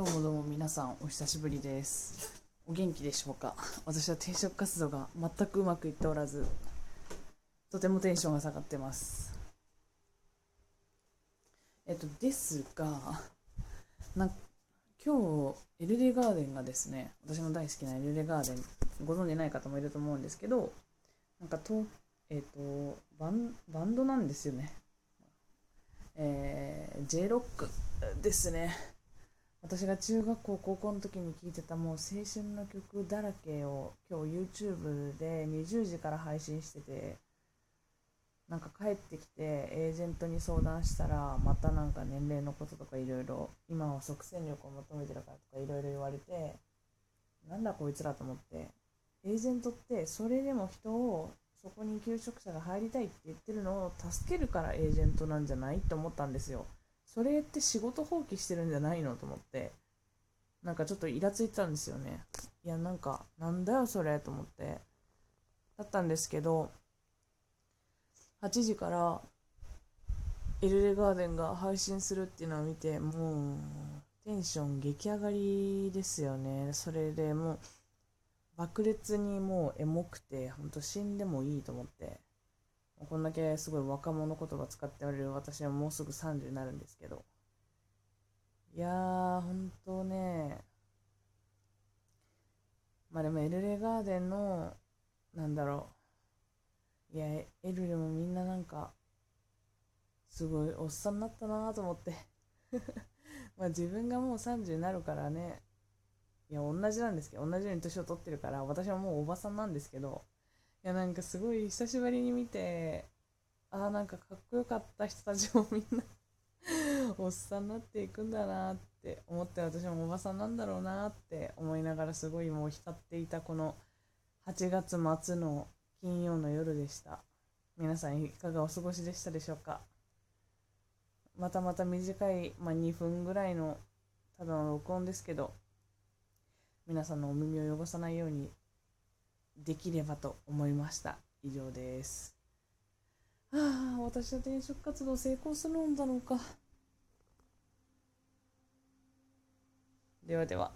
どうもどうも皆さんお久しぶりです。お元気でしょうか？私は転職活動が全くうまくいっておらずとてもテンションが下がってます。えっとですがな今日エルレガーデンがですね私の大好きなエルレガーデンご存じない方もいると思うんですけどなんかとえっとバンバンドなんですよね。えー、J ロックですね。私が中学校高校の時に聴いてたもう青春の曲だらけを今日 YouTube で20時から配信しててなんか帰ってきてエージェントに相談したらまたなんか年齢のこととかいろいろ今は即戦力を求めてるからとかいろいろ言われてなんだこいつらと思ってエージェントってそれでも人をそこに求職者が入りたいって言ってるのを助けるからエージェントなんじゃないって思ったんですよ。それって仕事放棄してるんじゃないのと思って、なんかちょっとイラついてたんですよね。いや、なんか、なんだよそれと思って。だったんですけど、8時からエルレガーデンが配信するっていうのを見て、もう、テンション激上がりですよね。それでもう、爆裂にもうエモくて、ほんと死んでもいいと思って。こんだけすごい若者言葉使っておれる私はもうすぐ30になるんですけど。いやー、ほんとね。まあでもエルレガーデンの、なんだろう。いや、エルレもみんななんか、すごいおっさんになったなと思って まあ自分がもう30になるからね。いや、同じなんですけど、同じように年を取ってるから、私はもうおばさんなんですけど、やなんかすごい久しぶりに見てああなんかかっこよかった人たちもみんな おっさんになっていくんだなって思って私もおばさんなんだろうなって思いながらすごいもう浸っていたこの8月末の金曜の夜でした。皆さんいかがお過ごしでしたでしょうか？またまた短い、まあ、2分ぐらいのただの録音ですけど皆さんのお耳を汚さないようにできればと思いました。以上です。ああ、私は転職活動成功するんだろうか。ではでは。